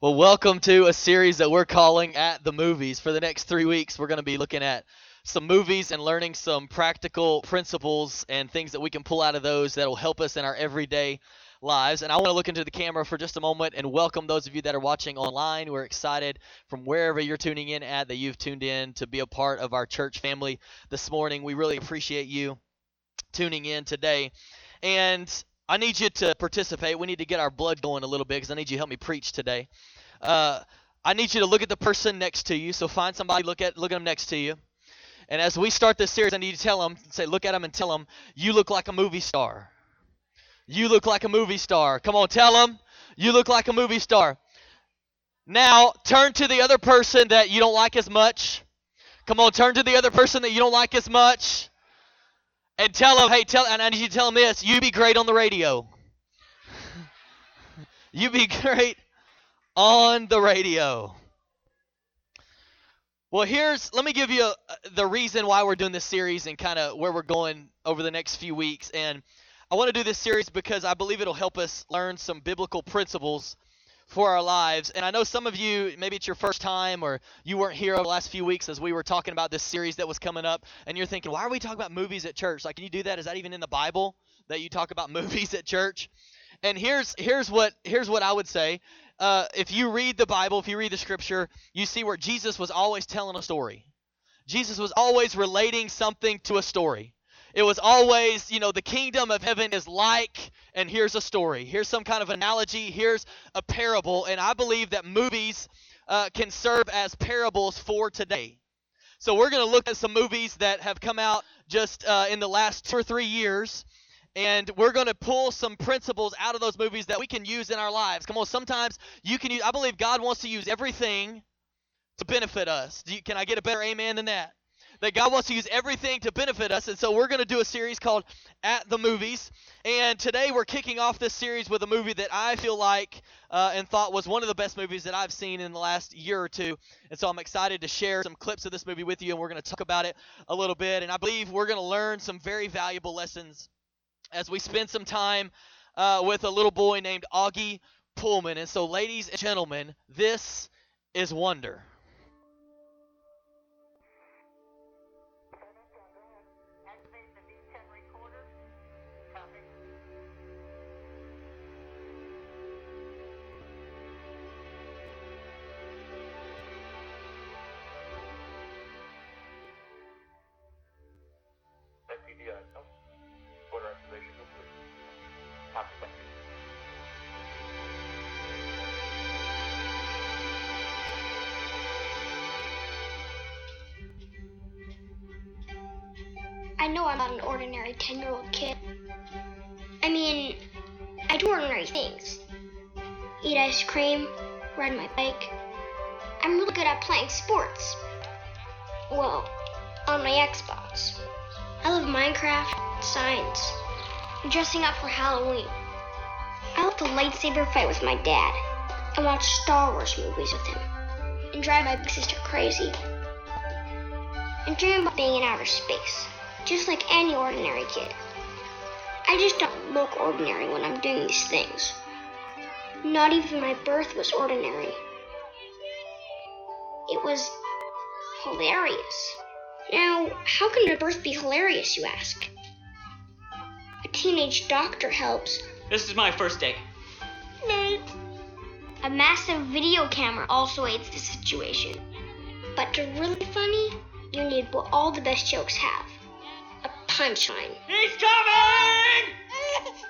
Well, welcome to a series that we're calling At the Movies. For the next three weeks, we're going to be looking at some movies and learning some practical principles and things that we can pull out of those that will help us in our everyday lives. And I want to look into the camera for just a moment and welcome those of you that are watching online. We're excited from wherever you're tuning in at that you've tuned in to be a part of our church family this morning. We really appreciate you tuning in today. And I need you to participate. We need to get our blood going a little bit because I need you to help me preach today. Uh, I need you to look at the person next to you. So find somebody, look at look at them next to you. And as we start this series, I need you to tell them, say, look at them and tell them, you look like a movie star. You look like a movie star. Come on, tell them, you look like a movie star. Now, turn to the other person that you don't like as much. Come on, turn to the other person that you don't like as much. And tell them, hey, tell, and I need you to tell them this You'd be great on the radio. You'd be great on the radio. Well, here's let me give you a, the reason why we're doing this series and kind of where we're going over the next few weeks. And I want to do this series because I believe it'll help us learn some biblical principles for our lives. And I know some of you, maybe it's your first time or you weren't here over the last few weeks as we were talking about this series that was coming up, and you're thinking, why are we talking about movies at church? Like, can you do that? Is that even in the Bible that you talk about movies at church? And here's here's what here's what I would say uh, if you read the Bible, if you read the scripture, you see where Jesus was always telling a story. Jesus was always relating something to a story. It was always, you know, the kingdom of heaven is like, and here's a story. Here's some kind of analogy. Here's a parable. And I believe that movies uh, can serve as parables for today. So we're going to look at some movies that have come out just uh, in the last two or three years and we're going to pull some principles out of those movies that we can use in our lives. Come on, sometimes you can use, I believe God wants to use everything to benefit us. You, can I get a better amen than that? That God wants to use everything to benefit us. And so we're going to do a series called At the Movies. And today we're kicking off this series with a movie that I feel like uh, and thought was one of the best movies that I've seen in the last year or two. And so I'm excited to share some clips of this movie with you, and we're going to talk about it a little bit. And I believe we're going to learn some very valuable lessons as we spend some time uh, with a little boy named Auggie Pullman. And so, ladies and gentlemen, this is Wonder. Not an ordinary 10 year old kid. I mean, I do ordinary things eat ice cream, ride my bike. I'm really good at playing sports. Well, on my Xbox. I love Minecraft, science, dressing up for Halloween. I love the lightsaber fight with my dad and watch Star Wars movies with him and drive my big sister crazy and dream about being in outer space just like any ordinary kid. I just don't look ordinary when I'm doing these things. Not even my birth was ordinary. It was hilarious. Now, how can a birth be hilarious, you ask? A teenage doctor helps. This is my first day. Nate. A massive video camera also aids the situation. But to really funny, you need what all the best jokes have punchline. He's coming!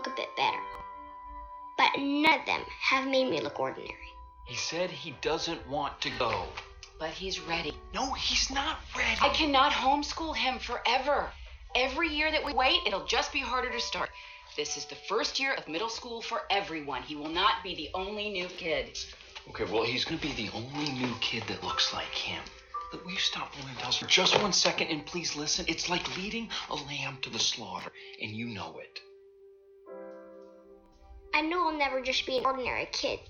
look a bit better. But none of them have made me look ordinary. He said he doesn't want to go. But he's ready. No, he's not ready. I cannot homeschool him forever. Every year that we wait, it'll just be harder to start. This is the first year of middle school for everyone. He will not be the only new kid. Okay, well, he's gonna be the only new kid that looks like him. Look, will you stop blowing bells for just one second and please listen? It's like leading a lamb to the slaughter, and you know it. I know I'll never just be an ordinary kid.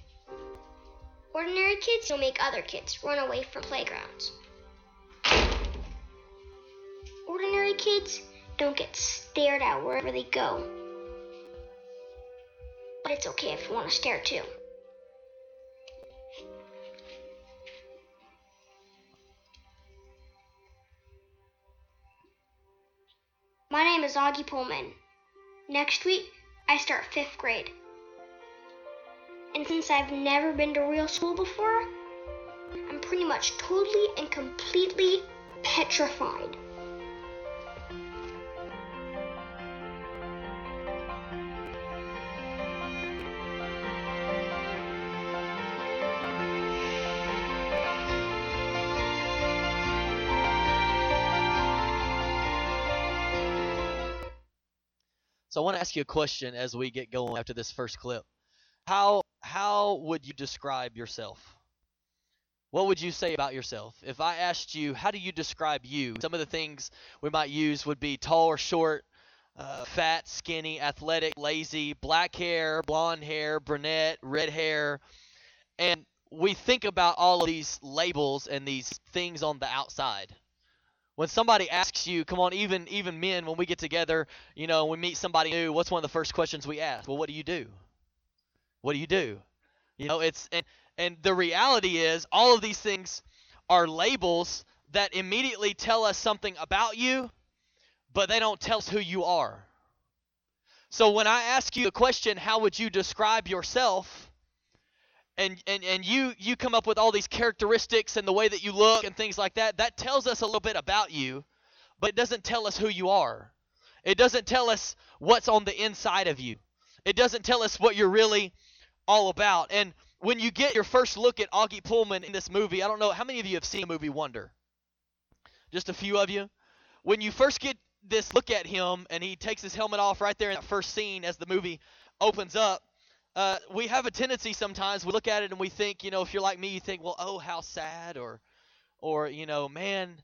Ordinary kids don't make other kids run away from playgrounds. Ordinary kids don't get stared at wherever they go. But it's okay if you want to stare too. My name is Auggie Pullman. Next week, I start fifth grade. And since I've never been to real school before, I'm pretty much totally and completely petrified. So I want to ask you a question as we get going after this first clip. How how would you describe yourself? What would you say about yourself? If I asked you, how do you describe you? Some of the things we might use would be tall or short, uh, fat, skinny, athletic, lazy, black hair, blonde hair, brunette, red hair. And we think about all of these labels and these things on the outside when somebody asks you come on even even men when we get together you know we meet somebody new what's one of the first questions we ask well what do you do what do you do? You know it's and and the reality is all of these things are labels that immediately tell us something about you but they don't tell us who you are. So when i ask you a question how would you describe yourself? And, and and you you come up with all these characteristics and the way that you look and things like that that tells us a little bit about you but it doesn't tell us who you are. It doesn't tell us what's on the inside of you. It doesn't tell us what you're really all about. And when you get your first look at auggie pullman in this movie i don't know how many of you have seen the movie wonder? Just a few of you? When you first get this look at him and he takes his helmet off right there in that first scene as the movie opens up uh, we have a tendency sometimes we look at it and we think you know if you're like me you think well oh how sad or or you know man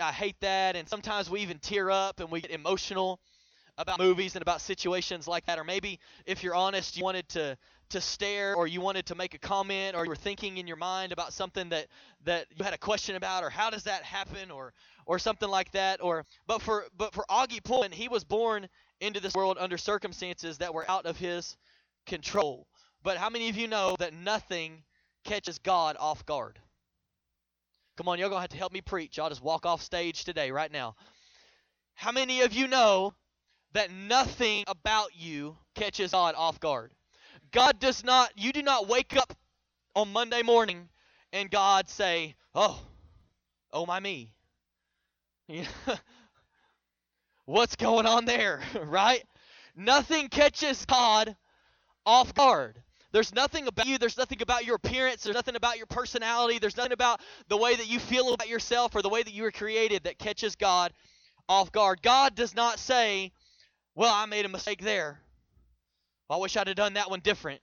i hate that. And sometimes we even tear up and we get emotional about movies and about situations like that. Or maybe if you're honest you wanted to to stare or you wanted to make a comment or you were thinking in your mind about something that that you had a question about or how does that happen or or something like that or but for but for Auggie Pullman he was born into this world under circumstances that were out of his control. But how many of you know that nothing catches God off guard? Come on, y'all gonna have to help me preach. Y'all just walk off stage today, right now. How many of you know that nothing about you catches God off guard? God does not, you do not wake up on Monday morning and God say, Oh, oh my me. What's going on there, right? Nothing catches God off guard. There's nothing about you, there's nothing about your appearance, there's nothing about your personality, there's nothing about the way that you feel about yourself or the way that you were created that catches God off guard. God does not say, Well, I made a mistake there. I wish I'd have done that one different.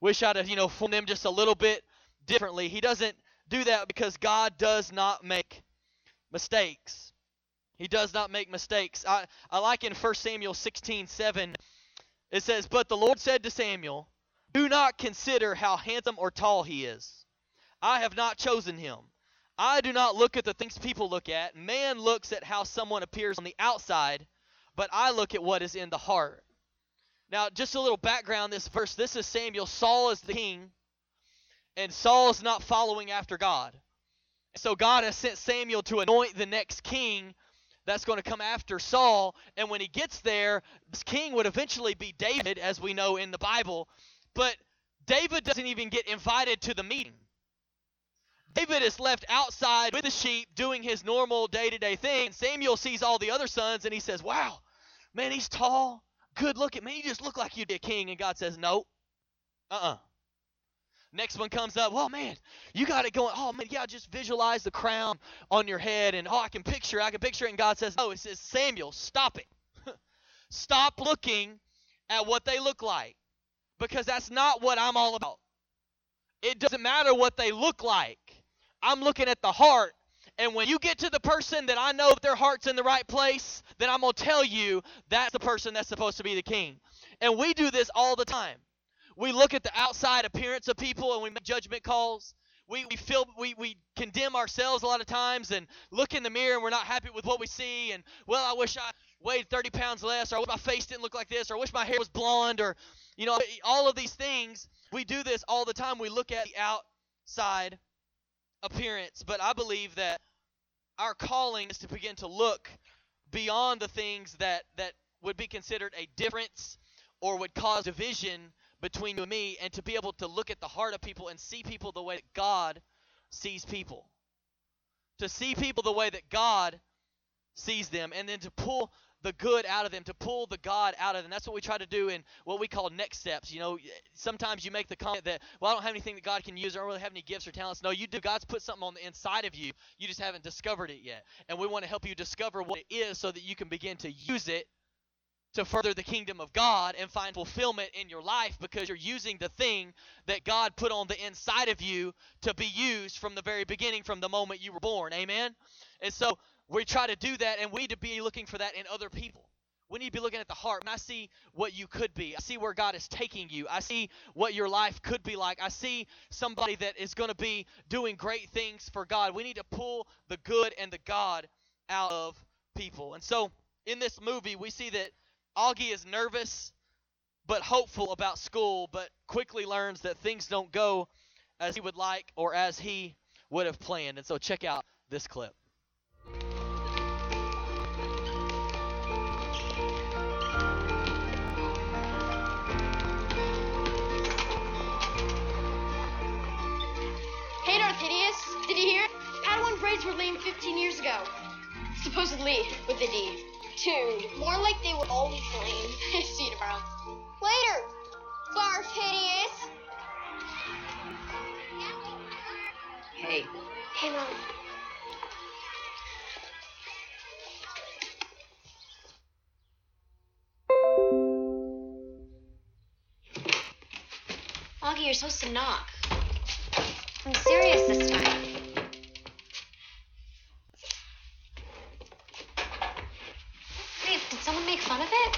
Wish I'd have, you know, formed them just a little bit differently. He doesn't do that because God does not make mistakes. He does not make mistakes. I, I like in 1 Samuel 16 7 it says, But the Lord said to Samuel, Do not consider how handsome or tall he is. I have not chosen him. I do not look at the things people look at. Man looks at how someone appears on the outside, but I look at what is in the heart. Now, just a little background this verse. This is Samuel. Saul is the king, and Saul is not following after God. So God has sent Samuel to anoint the next king that's going to come after Saul. And when he gets there, this king would eventually be David, as we know in the Bible. But David doesn't even get invited to the meeting. David is left outside with the sheep doing his normal day to day thing. Samuel sees all the other sons and he says, Wow, man, he's tall, good looking. Man, you just look like be a king. And God says, No. Uh uh-uh. uh Next one comes up. Well, man, you got it going. Oh man, yeah, just visualize the crown on your head, and oh, I can picture, I can picture it. And God says, "Oh, It says, Samuel, stop it. stop looking at what they look like, because that's not what I'm all about. It doesn't matter what they look like. I'm looking at the heart. And when you get to the person that I know that their heart's in the right place, then I'm going to tell you that's the person that's supposed to be the king. And we do this all the time. We look at the outside appearance of people and we make judgment calls. We, we feel we, we condemn ourselves a lot of times and look in the mirror and we're not happy with what we see and well I wish I weighed 30 pounds less or I wish my face didn't look like this or I wish my hair was blonde or you know all of these things we do this all the time we look at the outside appearance but I believe that our calling is to begin to look beyond the things that that would be considered a difference or would cause division between you and me and to be able to look at the heart of people and see people the way that God sees people. To see people the way that God sees them and then to pull the good out of them, to pull the God out of them. That's what we try to do in what we call next steps. You know, sometimes you make the comment that, well, I don't have anything that God can use. I don't really have any gifts or talents. No, you do. God's put something on the inside of you. You just haven't discovered it yet. And we want to help you discover what it is so that you can begin to use it to further the kingdom of God and find fulfillment in your life because you're using the thing that God put on the inside of you to be used from the very beginning, from the moment you were born. Amen? And so we try to do that, and we need to be looking for that in other people. We need to be looking at the heart. And I see what you could be. I see where God is taking you. I see what your life could be like. I see somebody that is going to be doing great things for God. We need to pull the good and the God out of people. And so in this movie, we see that Auggie is nervous but hopeful about school, but quickly learns that things don't go as he would like or as he would have planned. And so check out this clip. Were lame 15 years ago. Supposedly with a D. Two. More like they were always lame. See you tomorrow. Later, Darth Hideous. Hey, Hey, Mom. Auggie, you're supposed to knock. I'm serious this time. Of it?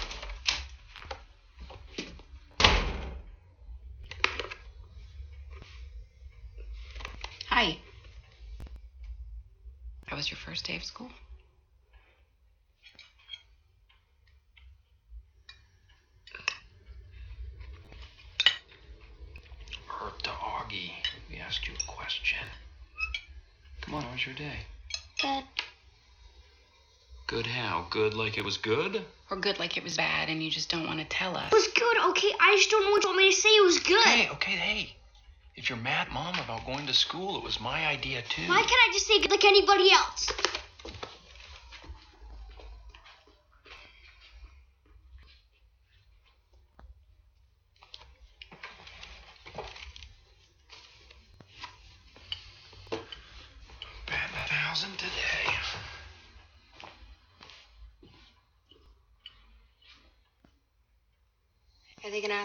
hi. That was your first day of school? Hurt to Auggie. We asked you a question. Come on, how was your day? Good. Good like it was good? Or good like it was bad and you just don't want to tell us? It was good, okay? I just don't know what you want me to say. It was good. Okay, okay, hey. If you're mad, Mom, about going to school, it was my idea too. Why can't I just say good like anybody else?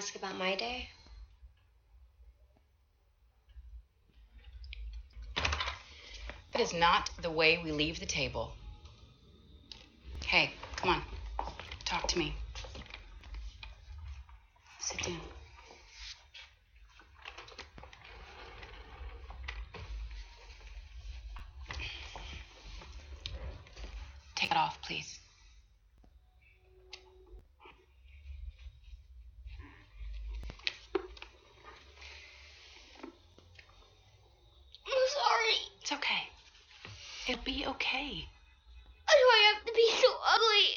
Ask about my day? That is not the way we leave the table. Hey, come on. Talk to me. Sit down. Take it off, please. I'm sorry. It's okay. It'll be okay. Why do I have to be so ugly?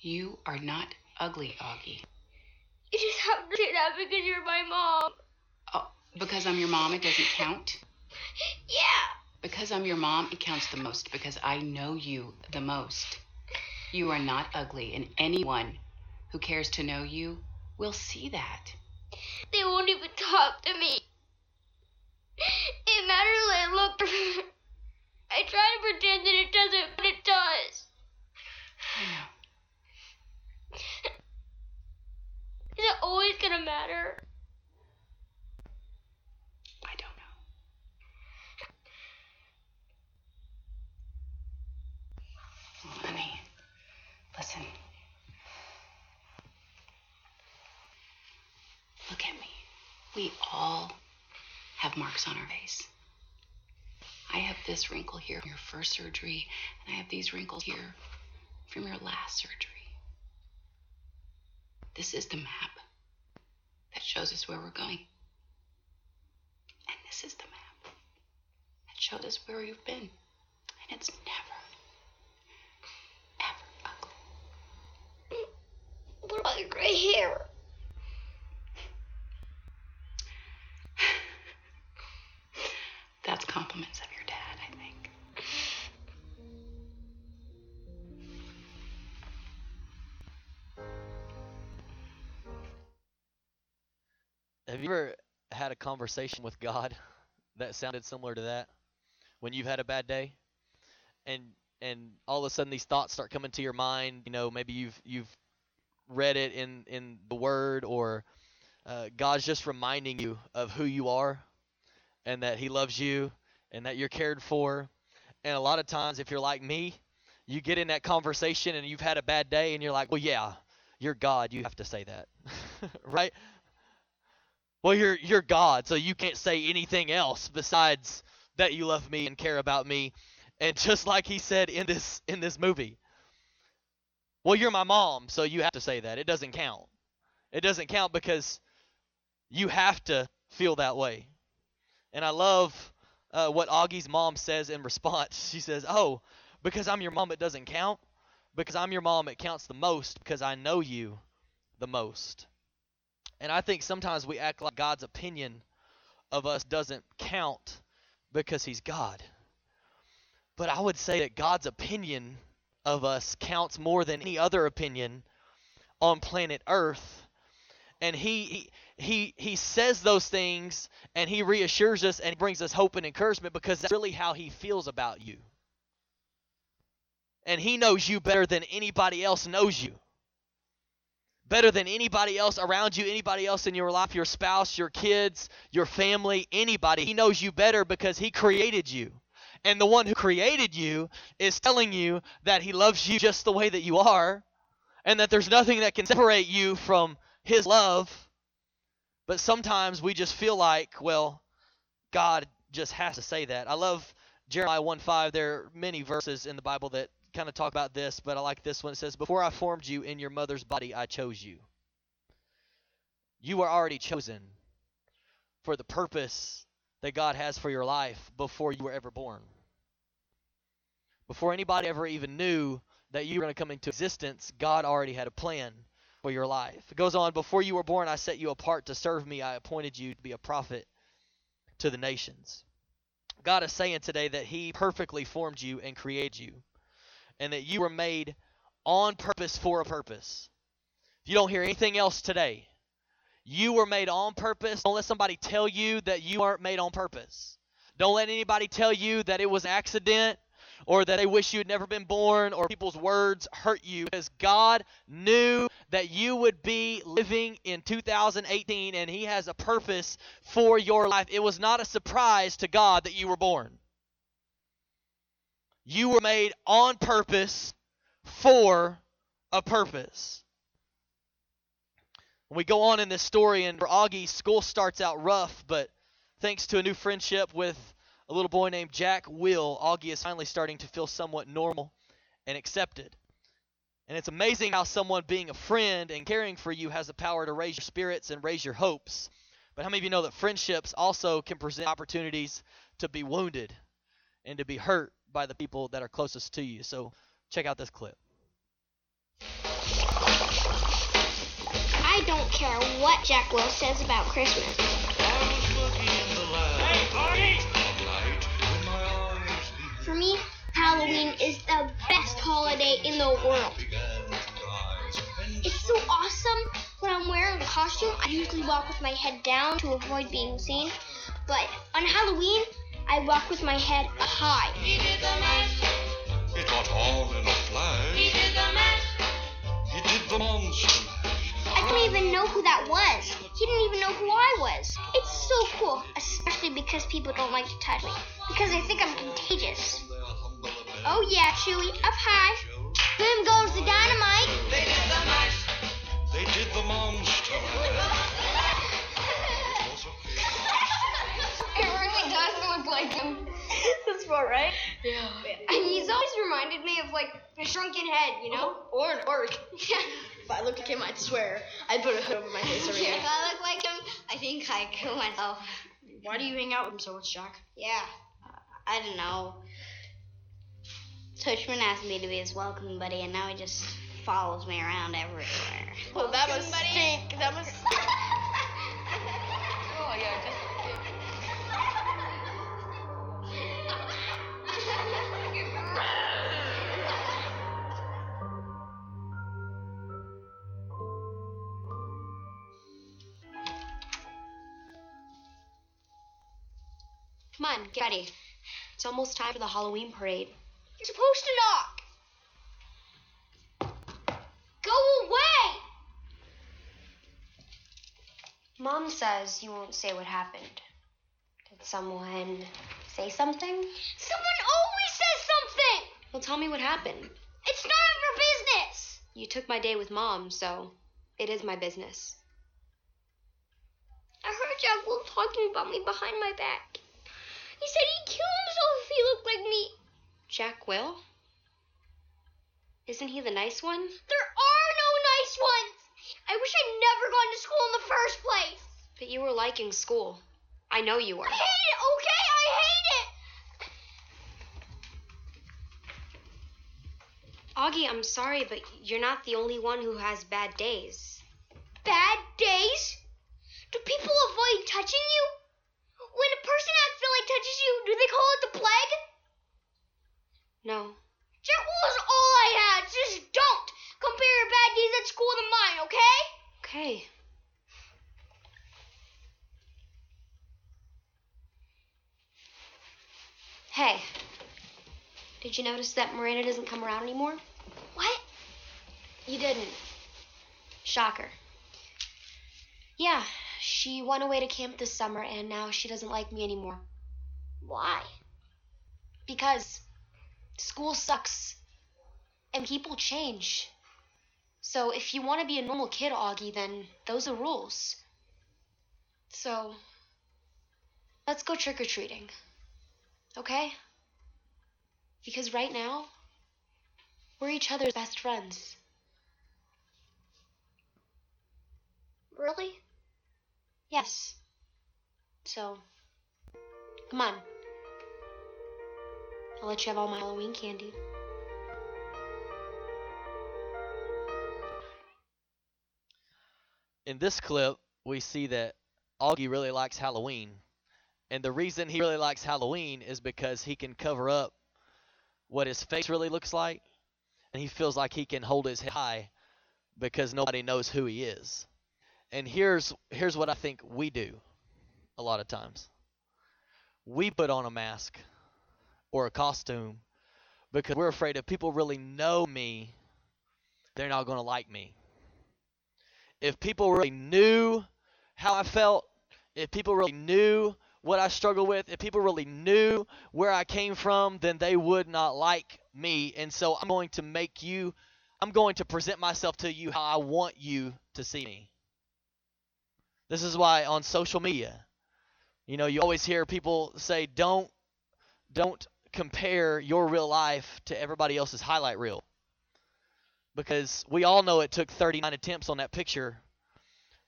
You are not ugly, Auggie. You just have to say that because you're my mom. Oh, because I'm your mom, it doesn't count. Yeah. Because I'm your mom, it counts the most because I know you the most. You are not ugly, and anyone who cares to know you will see that. They won't even talk to me. It matters I look. I try to pretend that it doesn't, but it does. Is it always gonna matter? I don't know. Honey, listen. Look at me. We all have marks on our face. I have this wrinkle here from your first surgery, and I have these wrinkles here from your last surgery. This is the map that shows us where we're going. And this is the map that shows us where you've been. And it's never, ever ugly. That's compliments of your Have you ever had a conversation with God that sounded similar to that? When you've had a bad day? And and all of a sudden these thoughts start coming to your mind, you know, maybe you've you've read it in in the word or uh, God's just reminding you of who you are and that he loves you and that you're cared for. And a lot of times if you're like me, you get in that conversation and you've had a bad day and you're like, "Well, yeah, you're God, you have to say that." right? Well, you're you're God, so you can't say anything else besides that you love me and care about me. And just like he said in this in this movie. Well, you're my mom, so you have to say that. It doesn't count. It doesn't count because you have to feel that way. And I love uh, what Auggie's mom says in response. She says, "Oh, because I'm your mom, it doesn't count. Because I'm your mom, it counts the most because I know you the most." And I think sometimes we act like God's opinion of us doesn't count because He's God. But I would say that God's opinion of us counts more than any other opinion on planet Earth. And he he he says those things and he reassures us and brings us hope and encouragement because that's really how he feels about you. And he knows you better than anybody else knows you better than anybody else around you, anybody else in your life, your spouse, your kids, your family, anybody. He knows you better because He created you. And the one who created you is telling you that He loves you just the way that you are and that there's nothing that can separate you from His love. But sometimes we just feel like, well, God just has to say that. I love Jeremiah 1 5. There are many verses in the Bible that kind of talk about this, but I like this one. It says, Before I formed you in your mother's body, I chose you. You were already chosen for the purpose that God has for your life before you were ever born. Before anybody ever even knew that you were going to come into existence, God already had a plan for your life. It goes on, Before you were born, I set you apart to serve me. I appointed you to be a prophet to the nations. God is saying today that He perfectly formed you and created you and that you were made on purpose for a purpose. If you don't hear anything else today, you were made on purpose. Don't let somebody tell you that you aren't made on purpose. Don't let anybody tell you that it was accident or that they wish you had never been born or people's words hurt you because God knew that you would be living in 2018 and He has a purpose for your life. It was not a surprise to God that you were born. You were made on purpose for a purpose. We go on in this story, and for Auggie, school starts out rough, but thanks to a new friendship with a little boy named Jack Will, Auggie is finally starting to feel somewhat normal and accepted. And it's amazing how someone being a friend and caring for you has the power to raise your spirits and raise your hopes. But how many of you know that friendships also can present opportunities to be wounded and to be hurt by the people that are closest to you. So check out this clip. I don't care what Jack Will says about Christmas. For me, Halloween is the best holiday in the world. It's so awesome. When I'm wearing a costume, I usually walk with my head down to avoid being seen. But on Halloween, I walk with my head high. He did the mash. It got on in a flash. He did the mash. He did the monster mash. I don't even know who that was. He didn't even know who I was. It's so cool, especially because people don't like to touch me. Because they think I'm contagious. Oh yeah, Chewy, up high. Boom goes the dynamite. They did the mash. They did the monster mash. That's about right. Yeah. And he's always reminded me of like a shrunken head, you know? Uh-huh. Or an orc. Yeah. If I looked like him, I'd swear I'd put a hood over my face every If day. I look like him, I think I kill myself. Why do you hang out with him so much, Jack? Yeah. I don't know. Tushman asked me to be his welcome buddy, and now he just follows me around everywhere. Well, that Welcome must buddy. stink. That must. get ready. It's almost time for the Halloween parade. You're supposed to knock. Go away! Mom says you won't say what happened. Did someone say something? Someone always says something! Well, tell me what happened. It's none of your business! You took my day with Mom, so it is my business. I heard Jack Will talking about me behind my back. He said he'd kill himself if he looked like me. Jack Will? Isn't he the nice one? There are no nice ones! I wish I'd never gone to school in the first place! But you were liking school. I know you were. I hate it, okay? I hate it! Auggie, I'm sorry, but you're not the only one who has bad days. Bad days? Do people avoid touching you? When a person accidentally touches you, do they call it the plague? No. Will is all I had. Just don't compare your bad days at school to mine, okay? Okay. Hey, did you notice that Miranda doesn't come around anymore? What? You didn't. Shocker. Yeah, she went away to camp this summer and now she doesn't like me anymore. Why? Because school sucks and people change. So if you want to be a normal kid, Auggie, then those are rules. So let's go trick or treating. Okay? Because right now, we're each other's best friends. Really? Yes. So, come on. I'll let you have all my Halloween candy. in this clip, we see that Auggie really likes Halloween. And the reason he really likes Halloween is because he can cover up what his face really looks like. And he feels like he can hold his head high because nobody knows who he is. And here's here's what I think we do a lot of times. We put on a mask or a costume because we're afraid if people really know me, they're not going to like me if people really knew how I felt, if people really knew what I struggle with, if people really knew where I came from, then they would not like me. And so I'm going to make you, I'm going to present myself to you how I want you to see me. This is why on social media, you know, you always hear people say, don't, don't compare your real life to everybody else's highlight reel because we all know it took 39 attempts on that picture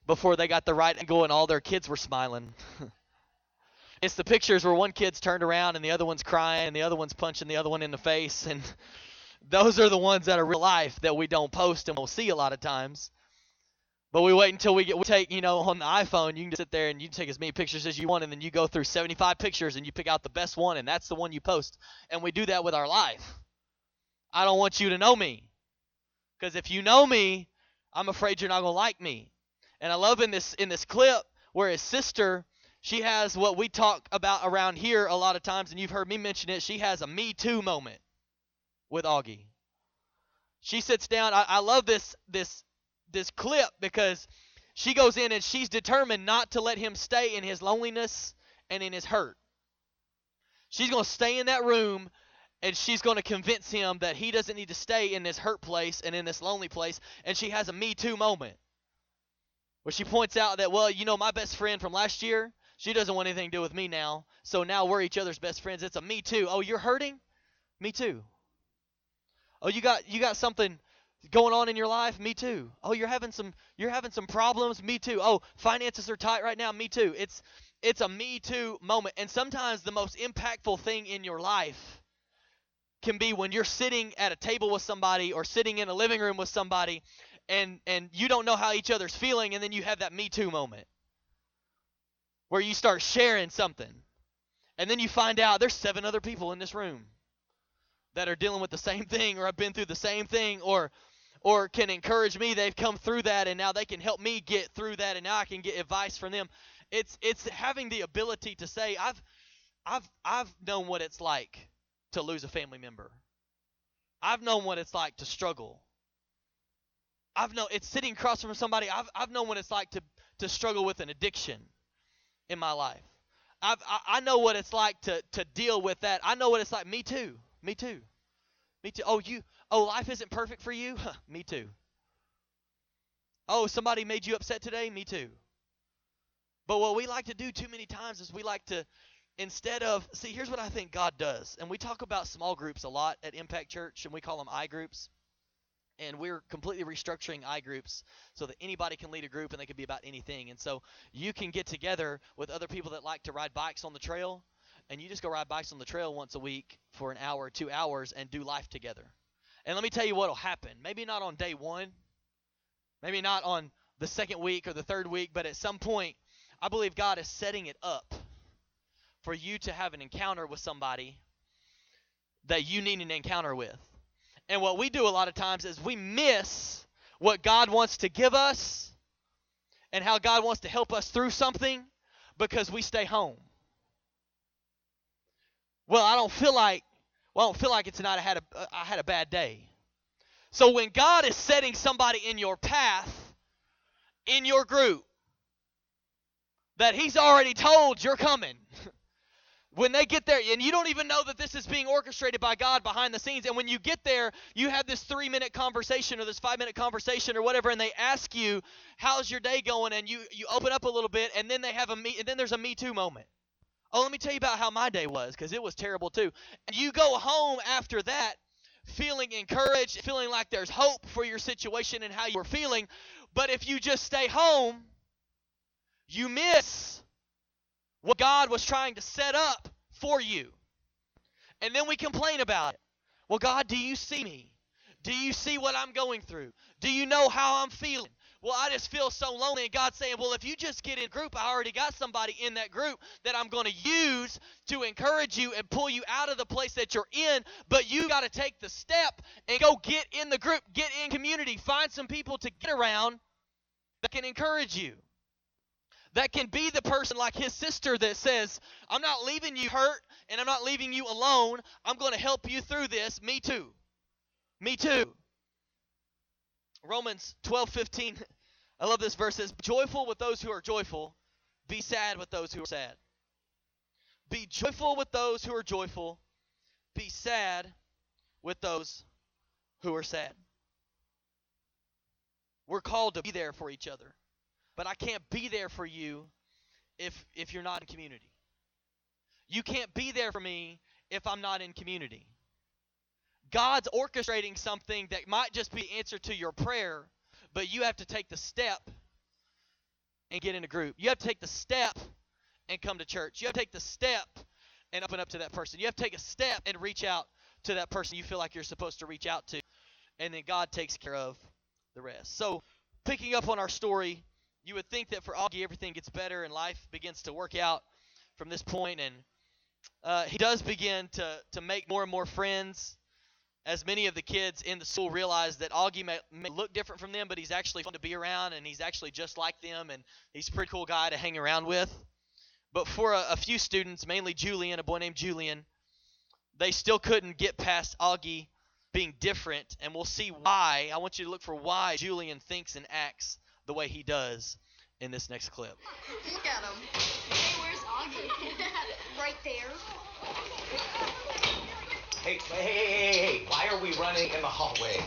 before they got the right angle and all their kids were smiling. it's the pictures where one kid's turned around and the other one's crying and the other one's punching the other one in the face and those are the ones that are real life that we don't post and we'll see a lot of times. But we wait until we get we take, you know, on the iPhone, you can sit there and you take as many pictures as you want and then you go through 75 pictures and you pick out the best one and that's the one you post. And we do that with our life. I don't want you to know me. Because if you know me, I'm afraid you're not gonna like me. And I love in this in this clip where his sister, she has what we talk about around here a lot of times, and you've heard me mention it. She has a Me Too moment with Auggie. She sits down. I, I love this this this clip because she goes in and she's determined not to let him stay in his loneliness and in his hurt. She's gonna stay in that room and she's going to convince him that he doesn't need to stay in this hurt place and in this lonely place and she has a me too moment where she points out that well you know my best friend from last year she doesn't want anything to do with me now. So now we're each other's best friends. It's a me too. Oh, you're hurting? Me too. Oh, you got you got something going on in your life? Me too. Oh, you're having some you're having some problems? Me too. Oh, finances are tight right now? Me too. It's it's a me too moment. And sometimes the most impactful thing in your life can be when you're sitting at a table with somebody or sitting in a living room with somebody and and you don't know how each other's feeling and then you have that me too moment where you start sharing something and then you find out there's seven other people in this room that are dealing with the same thing or have been through the same thing or or can encourage me. They've come through that and now they can help me get through that and now I can get advice from them. It's it's having the ability to say I've I've I've known what it's like to lose a family member. I've known what it's like to struggle. I've known it's sitting across from somebody. I've I've known what it's like to to struggle with an addiction in my life. I've I, I know what it's like to to deal with that. I know what it's like. Me too. Me too. Me too. Oh, you. Oh, life isn't perfect for you. Huh, me too. Oh, somebody made you upset today. Me too. But what we like to do too many times is we like to, instead of see, here's what I think God does, and we talk about small groups a lot at Impact Church, and we call them I groups. And we're completely restructuring I groups so that anybody can lead a group and they can be about anything. And so you can get together with other people that like to ride bikes on the trail and you just go ride bikes on the trail once a week for an hour, two hours, and do life together. And let me tell you what will happen. Maybe not on day one, maybe not on the second week or the third week, but at some point, I believe God is setting it up for you to have an encounter with somebody that you need an encounter with. And what we do a lot of times is we miss what God wants to give us and how God wants to help us through something because we stay home. Well, I don't feel like well, I don't feel like it's tonight. I had a I had a bad day. So when God is setting somebody in your path, in your group, that He's already told you're coming. when they get there, and you don't even know that this is being orchestrated by God behind the scenes, and when you get there, you have this three minute conversation or this five minute conversation or whatever, and they ask you, How's your day going? And you you open up a little bit, and then they have a me and then there's a me too moment. Oh, let me tell you about how my day was because it was terrible too. And you go home after that feeling encouraged, feeling like there's hope for your situation and how you're feeling. But if you just stay home, you miss what God was trying to set up for you. And then we complain about it. Well, God, do you see me? Do you see what I'm going through? Do you know how I'm feeling? Well, I just feel so lonely. And God's saying, well, if you just get in group, I already got somebody in that group that I'm going to use to encourage you and pull you out of the place that you're in. But you got to take the step and go get in the group, get in community, find some people to get around that can encourage you. That can be the person like his sister that says, I'm not leaving you hurt and I'm not leaving you alone. I'm going to help you through this. Me too. Me too. Romans 12:15. I love this verse says, "Joyful with those who are joyful, be sad with those who are sad." Be joyful with those who are joyful, be sad with those who are sad. We're called to be there for each other. But I can't be there for you if if you're not in community. You can't be there for me if I'm not in community. God's orchestrating something that might just be answer to your prayer, but you have to take the step and get in a group. You have to take the step and come to church. You have to take the step and open up to that person. You have to take a step and reach out to that person you feel like you're supposed to reach out to. And then God takes care of the rest. So, picking up on our story, you would think that for Auggie everything gets better and life begins to work out from this point and uh, he does begin to, to make more and more friends as many of the kids in the school realize that Auggie may, may, look different from them, but he's actually fun to be around, and he's actually just like them, and he's a pretty cool guy to hang around with. But for a, a few students, mainly Julian, a boy named Julian, they still couldn't get past Auggie being different, and we'll see why. I want you to look for why Julian thinks and acts the way he does in this next clip. Look at him. Hey, where's Auggie? right there. Hey, hey, hey, hey, hey, why are we running in the hallway?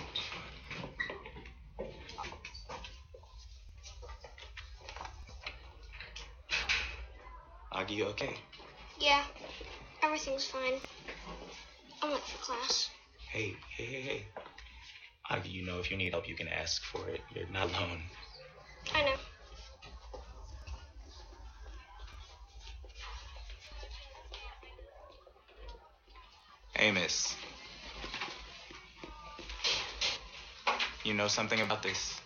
Auggie, you okay? Yeah, everything's fine. I'm late for class. Hey, hey, hey, hey. Auggie, you know if you need help, you can ask for it. You're not alone. I know. Hey, miss. You know something about this?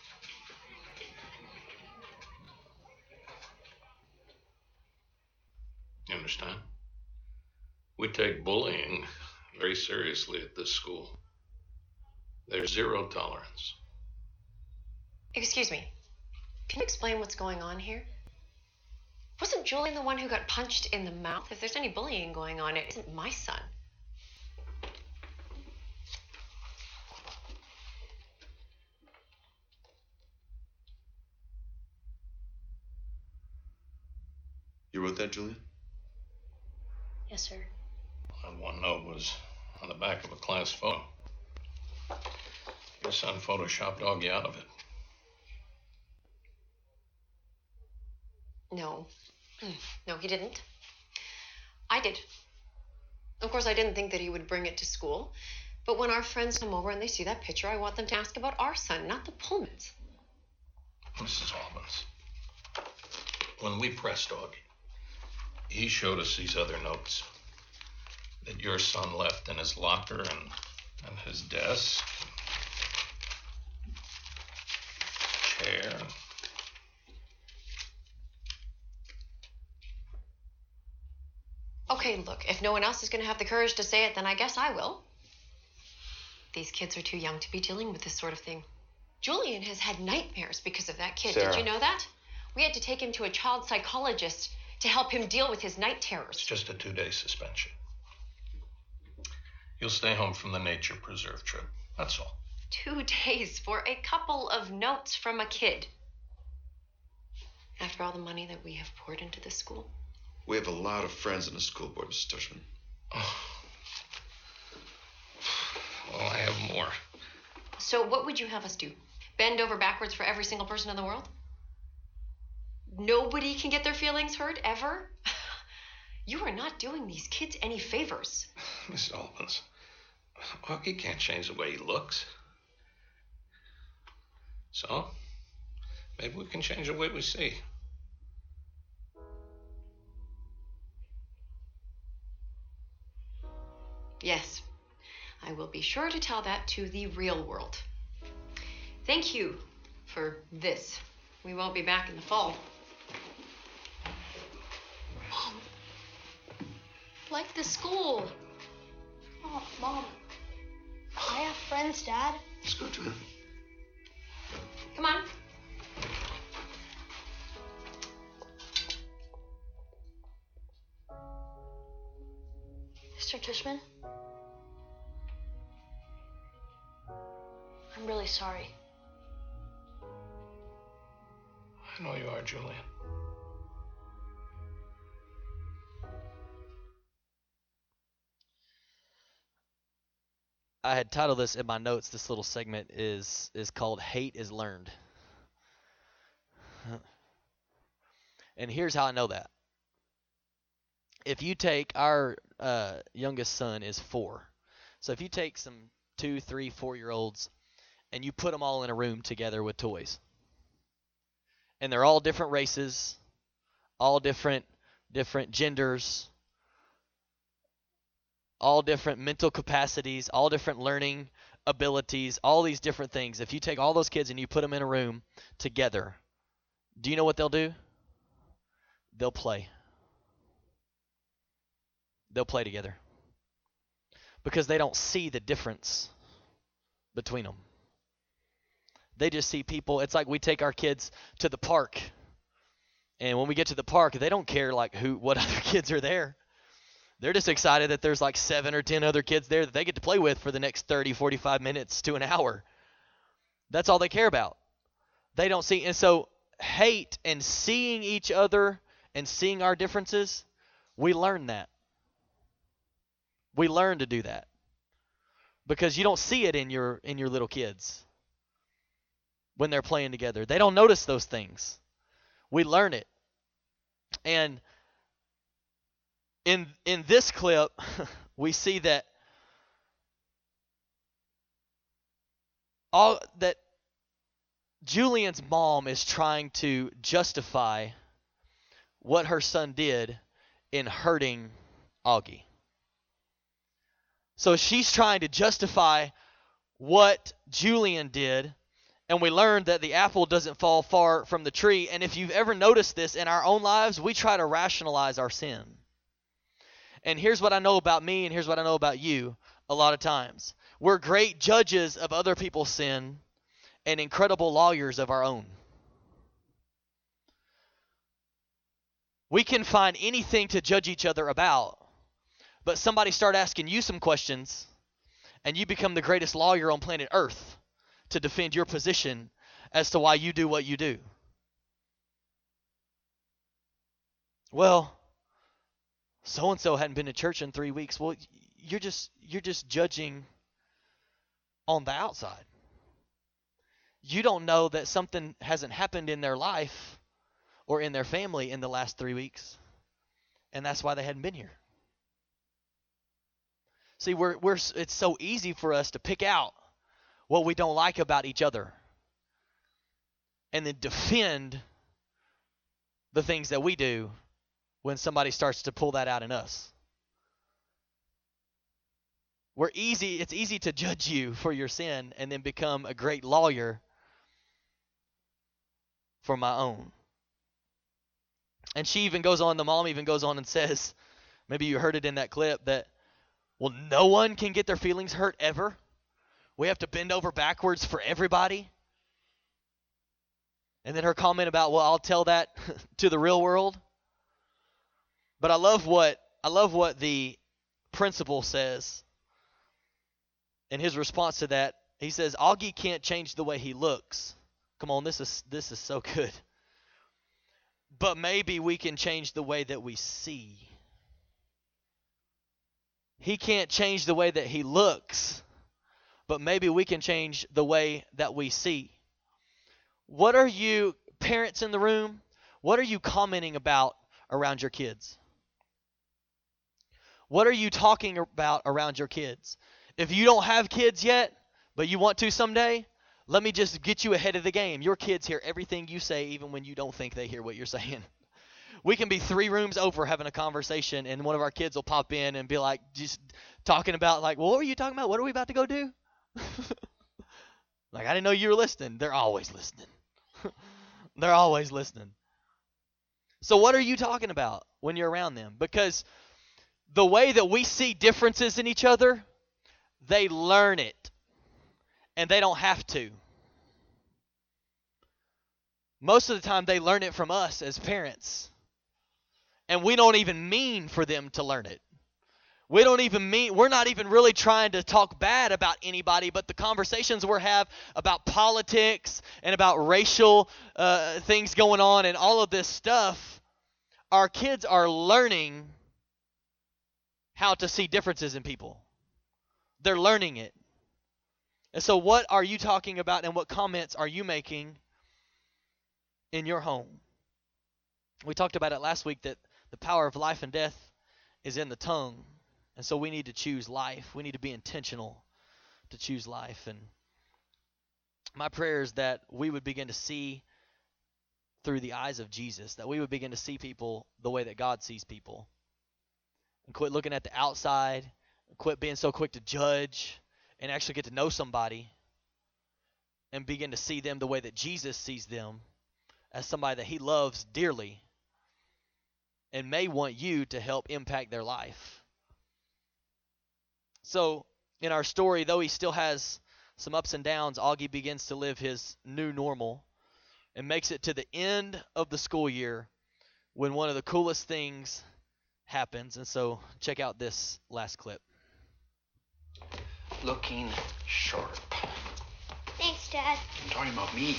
You understand? We take bullying very seriously at this school. There's zero tolerance. Excuse me. Can you explain what's going on here? Wasn't Julian the one who got punched in the mouth? If there's any bullying going on, it isn't my son. You wrote that, Julian? Yes, sir. And one note was on the back of a class photo. Your son photoshopped Auggie out of it. No. Mm, No, he didn't. I did. Of course, I didn't think that he would bring it to school. But when our friends come over and they see that picture, I want them to ask about our son, not the Pullmans. Mrs. Albans, when we pressed Auggie, he showed us these other notes that your son left in his locker and, and his desk, chair. Okay, look, if no one else is going to have the courage to say it, then I guess I will. These kids are too young to be dealing with this sort of thing. Julian has had nightmares because of that kid. Did you know that? We had to take him to a child psychologist to help him deal with his night terrors. It's just a two day suspension. You'll stay home from the nature preserve trip. That's all. Two days for a couple of notes from a kid. After all the money that we have poured into this school. We have a lot of friends in the school board, Mrs. Tushman. Well, I have more. So, what would you have us do? Bend over backwards for every single person in the world? Nobody can get their feelings hurt ever? You are not doing these kids any favors. Mrs. Albans, Auggie can't change the way he looks. So, maybe we can change the way we see. Yes, I will be sure to tell that to the real world. Thank you for this. We won't be back in the fall. Like the school. Oh, Mom. I have friends, Dad. Let's go, Julian. Come on. Mr. Tushman? I'm really sorry. I know you are, Julian. I had titled this in my notes. This little segment is is called "Hate is Learned," and here's how I know that. If you take our uh, youngest son is four, so if you take some two, three, four year olds, and you put them all in a room together with toys, and they're all different races, all different different genders, all different mental capacities, all different learning abilities, all these different things. If you take all those kids and you put them in a room together, do you know what they'll do? They'll play. They'll play together. Because they don't see the difference between them. They just see people. It's like we take our kids to the park. And when we get to the park, they don't care like who what other kids are there. They're just excited that there's like seven or ten other kids there that they get to play with for the next 30, 45 minutes to an hour. That's all they care about. They don't see. And so, hate and seeing each other and seeing our differences, we learn that. We learn to do that because you don't see it in your in your little kids when they're playing together. They don't notice those things. We learn it. And in in this clip, we see that all that Julian's mom is trying to justify what her son did in hurting Auggie. So she's trying to justify what Julian did, and we learned that the apple doesn't fall far from the tree. And if you've ever noticed this in our own lives, we try to rationalize our sin. And here's what I know about me, and here's what I know about you a lot of times. We're great judges of other people's sin and incredible lawyers of our own. We can find anything to judge each other about, but somebody start asking you some questions, and you become the greatest lawyer on planet Earth to defend your position as to why you do what you do. Well, so and so hadn't been to church in three weeks. Well, you're just you're just judging on the outside. You don't know that something hasn't happened in their life or in their family in the last three weeks, and that's why they hadn't been here. See, we're we're it's so easy for us to pick out what we don't like about each other and then defend the things that we do when somebody starts to pull that out in us. We're easy it's easy to judge you for your sin and then become a great lawyer for my own. And she even goes on, the mom even goes on and says, maybe you heard it in that clip, that, well, no one can get their feelings hurt ever. We have to bend over backwards for everybody. And then her comment about, well, I'll tell that to the real world. But I love what I love what the principal says. In his response to that, he says, Auggie can't change the way he looks. Come on, this is this is so good. But maybe we can change the way that we see. He can't change the way that he looks, but maybe we can change the way that we see. What are you, parents in the room, what are you commenting about around your kids? What are you talking about around your kids? If you don't have kids yet, but you want to someday, let me just get you ahead of the game. Your kids hear everything you say, even when you don't think they hear what you're saying. We can be three rooms over having a conversation, and one of our kids will pop in and be like, just talking about, like, well, what were you talking about? What are we about to go do? like, I didn't know you were listening. They're always listening. They're always listening. So, what are you talking about when you're around them? Because the way that we see differences in each other, they learn it and they don't have to. Most of the time, they learn it from us as parents. And we don't even mean for them to learn it. We don't even mean, we're not even really trying to talk bad about anybody, but the conversations we have about politics and about racial uh, things going on and all of this stuff, our kids are learning how to see differences in people. They're learning it. And so, what are you talking about and what comments are you making in your home? We talked about it last week that the power of life and death is in the tongue. And so, we need to choose life. We need to be intentional to choose life. And my prayer is that we would begin to see through the eyes of Jesus, that we would begin to see people the way that God sees people. And quit looking at the outside, quit being so quick to judge and actually get to know somebody and begin to see them the way that Jesus sees them as somebody that he loves dearly and may want you to help impact their life. So, in our story, though he still has some ups and downs, Auggie begins to live his new normal and makes it to the end of the school year when one of the coolest things happens. And so, check out this last clip looking sharp. Thanks, Dad. I'm talking about me.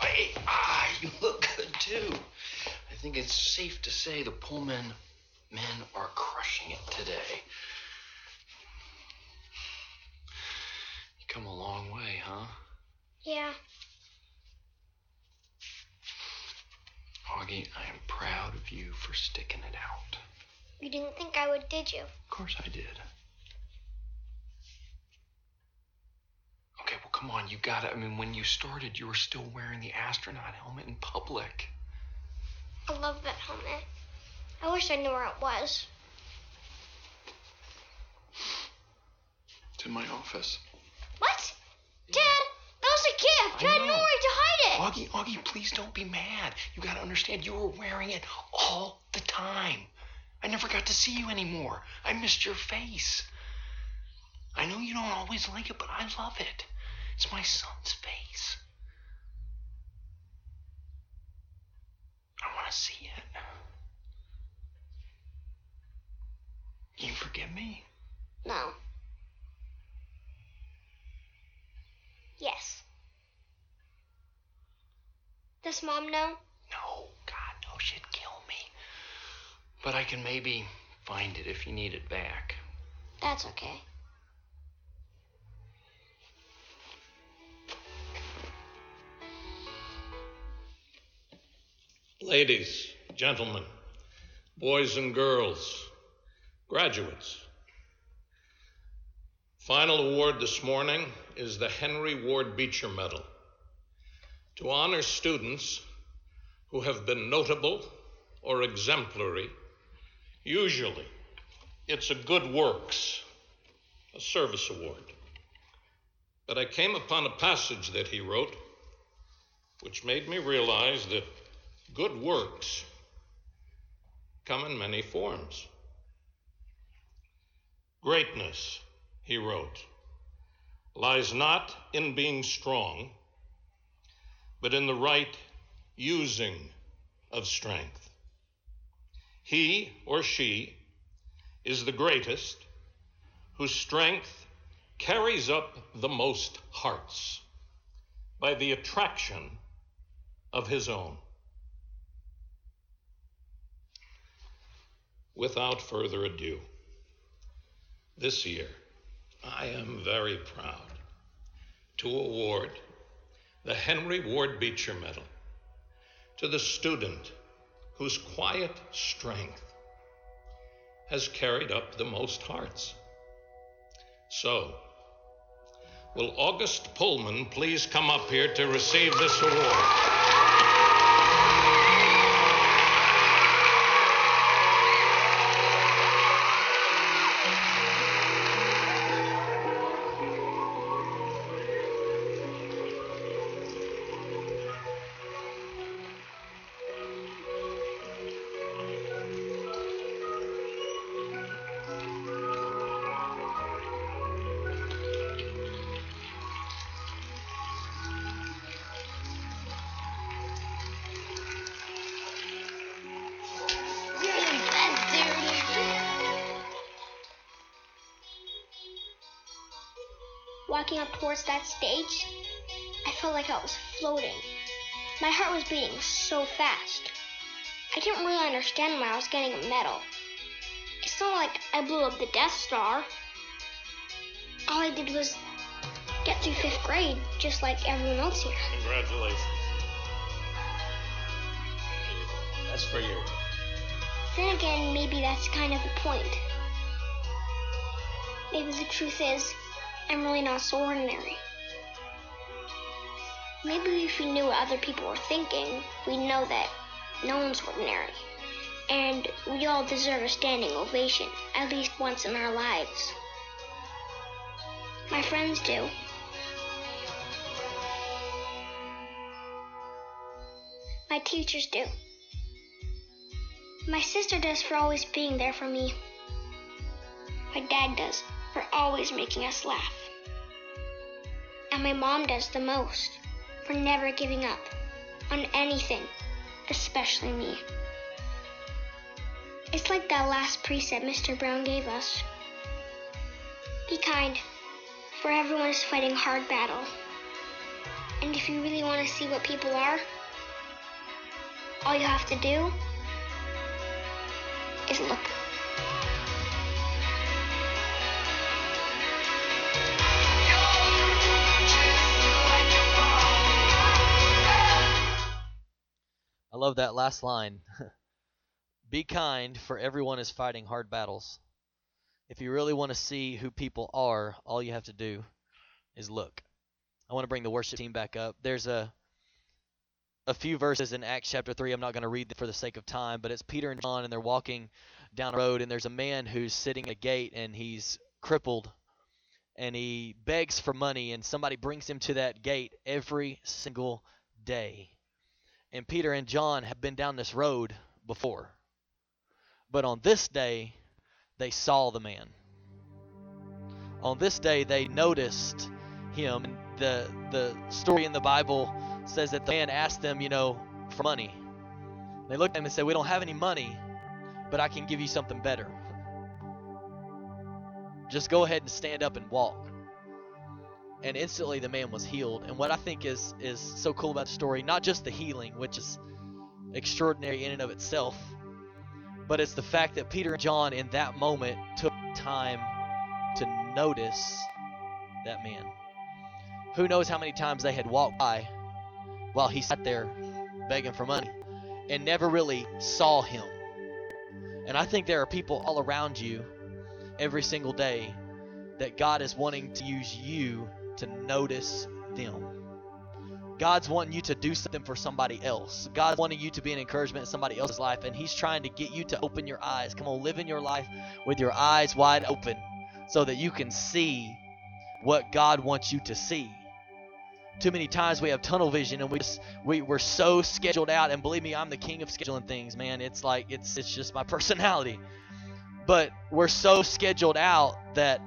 Hey, ah, you look good too. I think it's safe to say the Pullman men are crushing it today. You come a long way, huh? Yeah. Auggie, I am proud of you for sticking it out. You didn't think I would, did you? Of course I did. Okay, well, come on, you gotta. I mean, when you started, you were still wearing the astronaut helmet in public. I love that helmet. I wish I knew where it was. It's in my office. What? Dad, that was a gift. You I had nowhere to hide it. Auggie, Auggie, please don't be mad. You gotta understand, you were wearing it all the time. I never got to see you anymore. I missed your face. I know you don't always like it, but I love it. It's my son's face. I want to see it. You forgive me? No. Yes. Does Mom know? No, God, no, she'd kill me. But I can maybe find it if you need it back. That's okay. Ladies, gentlemen, boys and girls, graduates. Final award this morning is the Henry Ward Beecher Medal to honor students who have been notable or exemplary. Usually, it's a good works, a service award. But I came upon a passage that he wrote which made me realize that good works come in many forms. Greatness, he wrote, lies not in being strong, but in the right using of strength. He or she is the greatest whose strength carries up the most hearts by the attraction of his own. Without further ado, this year I am very proud to award the Henry Ward Beecher Medal to the student whose quiet strength has carried up the most hearts. So, will August Pullman please come up here to receive this award? Understand why I was getting a medal. It's not like I blew up the Death Star. All I did was get through fifth grade, just like everyone else here. Congratulations. That's for you. Then again, maybe that's kind of the point. Maybe the truth is, I'm really not so ordinary. Maybe if we knew what other people were thinking, we'd know that no one's ordinary. And we all deserve a standing ovation, at least once in our lives. My friends do. My teachers do. My sister does for always being there for me. My dad does for always making us laugh. And my mom does the most for never giving up on anything, especially me. It's like that last precept Mr. Browne gave us be kind, for everyone is fighting hard battle. And if you really want to see what people are, all you have to do is look. I love that last line. Be kind, for everyone is fighting hard battles. If you really want to see who people are, all you have to do is look. I want to bring the worship team back up. There's a a few verses in Acts chapter 3. I'm not going to read them for the sake of time, but it's Peter and John and they're walking down a road and there's a man who's sitting at a gate and he's crippled and he begs for money and somebody brings him to that gate every single day. And Peter and John have been down this road before. But on this day, they saw the man. On this day, they noticed him. And the the story in the Bible says that the man asked them, you know, for money. They looked at him and said, "We don't have any money, but I can give you something better. Just go ahead and stand up and walk." And instantly, the man was healed. And what I think is is so cool about the story, not just the healing, which is extraordinary in and of itself, but it's the fact that Peter and John in that moment took time to notice that man. Who knows how many times they had walked by while he sat there begging for money and never really saw him. And I think there are people all around you every single day that God is wanting to use you to notice them. God's wanting you to do something for somebody else. God's wanting you to be an encouragement in somebody else's life, and He's trying to get you to open your eyes. Come on, live in your life with your eyes wide open so that you can see what God wants you to see. Too many times we have tunnel vision and we just we, we're so scheduled out and believe me I'm the king of scheduling things man it's like it's it's just my personality but we're so scheduled out that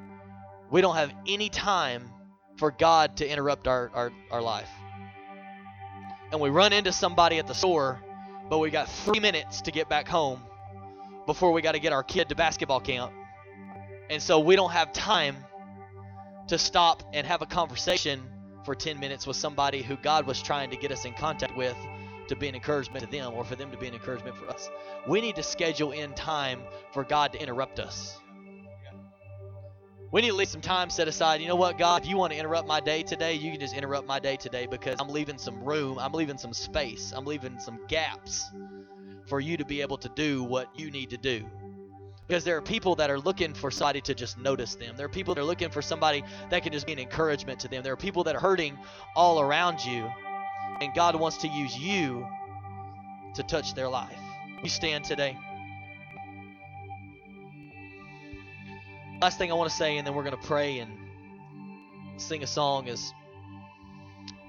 we don't have any time for God to interrupt our, our, our life and we run into somebody at the store, but we got three minutes to get back home before we got to get our kid to basketball camp. And so we don't have time to stop and have a conversation for 10 minutes with somebody who God was trying to get us in contact with to be an encouragement to them or for them to be an encouragement for us. We need to schedule in time for God to interrupt us. We need to leave some time set aside. You know what, God, if you want to interrupt my day today, you can just interrupt my day today because I'm leaving some room, I'm leaving some space, I'm leaving some gaps for you to be able to do what you need to do. Because there are people that are looking for somebody to just notice them. There are people that are looking for somebody that can just be an encouragement to them. There are people that are hurting all around you, and God wants to use you to touch their life. You stand today. Last thing I want to say, and then we're going to pray and sing a song, is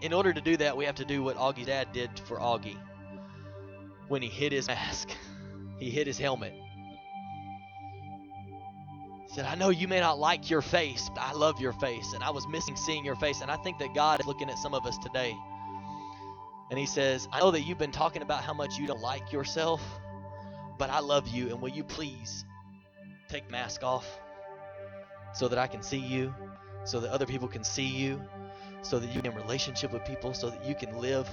in order to do that, we have to do what Auggie's dad did for Auggie when he hid his mask. He hid his helmet. He said, I know you may not like your face, but I love your face, and I was missing seeing your face. And I think that God is looking at some of us today. And he says, I know that you've been talking about how much you don't like yourself, but I love you, and will you please take mask off? So that I can see you, so that other people can see you, so that you can in relationship with people, so that you can live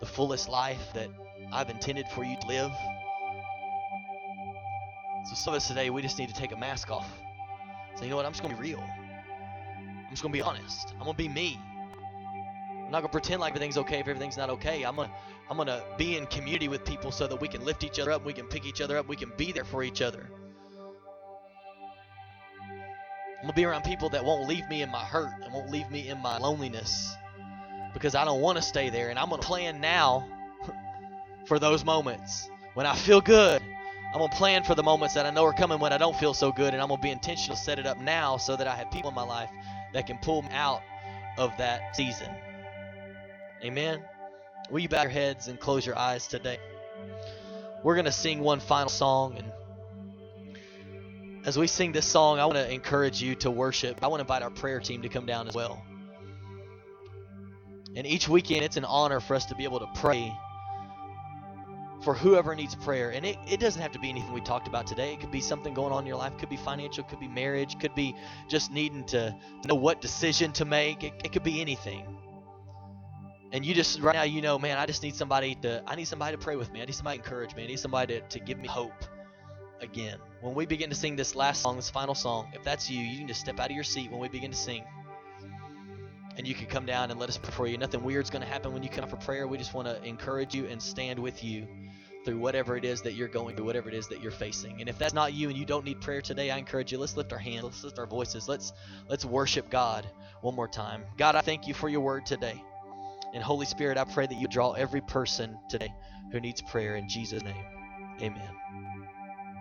the fullest life that I've intended for you to live. So some of us today, we just need to take a mask off. Say, you know what? I'm just gonna be real. I'm just gonna be honest. I'm gonna be me. I'm not gonna pretend like everything's okay if everything's not okay. I'm gonna I'm gonna be in community with people so that we can lift each other up, we can pick each other up, we can be there for each other. I'm gonna be around people that won't leave me in my hurt and won't leave me in my loneliness because I don't want to stay there. And I'm gonna plan now for those moments when I feel good. I'm gonna plan for the moments that I know are coming when I don't feel so good, and I'm gonna be intentional, to set it up now so that I have people in my life that can pull me out of that season. Amen. Will you bow your heads and close your eyes today? We're gonna sing one final song and as we sing this song, I want to encourage you to worship. I want to invite our prayer team to come down as well. And each weekend, it's an honor for us to be able to pray for whoever needs prayer. And it, it doesn't have to be anything we talked about today. It could be something going on in your life. It could be financial, it could be marriage, it could be just needing to know what decision to make. It, it could be anything. And you just, right now, you know, man, I just need somebody to, I need somebody to pray with me. I need somebody to encourage me. I need somebody to, to give me hope again. When we begin to sing this last song, this final song, if that's you, you can just step out of your seat when we begin to sing. And you can come down and let us pray for you. Nothing weird's going to happen when you come for prayer. We just want to encourage you and stand with you through whatever it is that you're going through, whatever it is that you're facing. And if that's not you and you don't need prayer today, I encourage you, let's lift our hands, let's lift our voices, let's let's worship God one more time. God, I thank you for your word today. And Holy Spirit, I pray that you draw every person today who needs prayer in Jesus' name. Amen.